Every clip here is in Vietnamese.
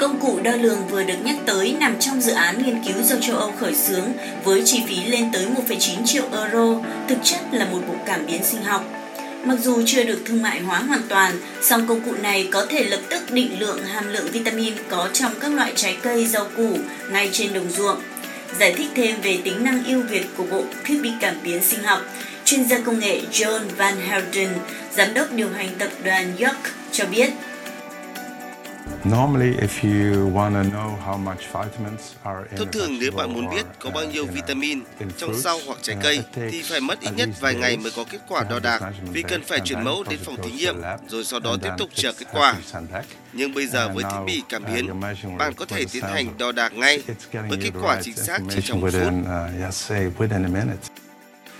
Công cụ đo lường vừa được nhắc tới nằm trong dự án nghiên cứu do châu Âu khởi xướng với chi phí lên tới 1,9 triệu euro, thực chất là một bộ cảm biến sinh học. Mặc dù chưa được thương mại hóa hoàn toàn, song công cụ này có thể lập tức định lượng hàm lượng vitamin có trong các loại trái cây rau củ ngay trên đồng ruộng. Giải thích thêm về tính năng ưu việt của bộ thiết bị cảm biến sinh học, chuyên gia công nghệ John Van Helden, giám đốc điều hành tập đoàn York cho biết Thông thường nếu bạn muốn biết có bao nhiêu vitamin trong rau hoặc trái cây thì phải mất ít nhất vài ngày mới có kết quả đo đạc vì cần phải chuyển mẫu đến phòng thí nghiệm rồi sau đó tiếp tục chờ kết quả. Nhưng bây giờ với thiết bị cảm biến, bạn có thể tiến hành đo đạc ngay với kết quả chính xác chỉ trong một phút.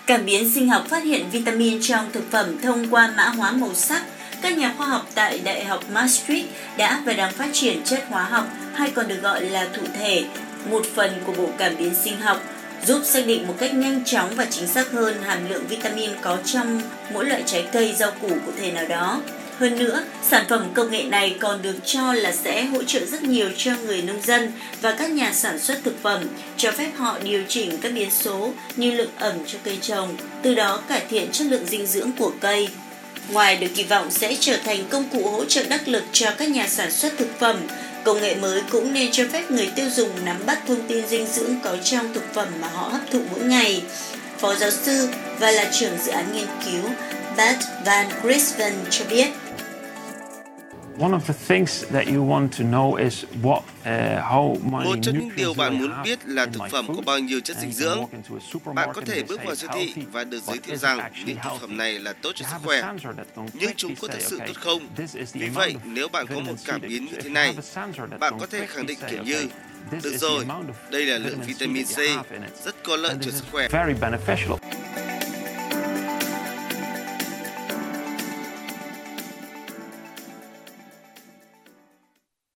Cảm biến sinh học phát hiện vitamin trong thực phẩm thông qua mã hóa màu sắc các nhà khoa học tại Đại học Maastricht đã và đang phát triển chất hóa học hay còn được gọi là thụ thể, một phần của bộ cảm biến sinh học, giúp xác định một cách nhanh chóng và chính xác hơn hàm lượng vitamin có trong mỗi loại trái cây rau củ cụ thể nào đó. Hơn nữa, sản phẩm công nghệ này còn được cho là sẽ hỗ trợ rất nhiều cho người nông dân và các nhà sản xuất thực phẩm, cho phép họ điều chỉnh các biến số như lượng ẩm cho cây trồng, từ đó cải thiện chất lượng dinh dưỡng của cây. Ngoài được kỳ vọng sẽ trở thành công cụ hỗ trợ đắc lực cho các nhà sản xuất thực phẩm, công nghệ mới cũng nên cho phép người tiêu dùng nắm bắt thông tin dinh dưỡng có trong thực phẩm mà họ hấp thụ mỗi ngày. Phó giáo sư và là trưởng dự án nghiên cứu Bert Van Grisven cho biết. Một trong những điều bạn muốn biết là thực phẩm có bao nhiêu chất dinh dưỡng. Bạn có thể bước vào siêu thị và được giới thiệu rằng những thực phẩm này là tốt cho sức khỏe, nhưng chúng có thực sự tốt không? Vì vậy, nếu bạn có một cảm biến như thế này, bạn có thể khẳng định kiểu như được rồi, đây là lượng vitamin C rất có lợi cho sức khỏe.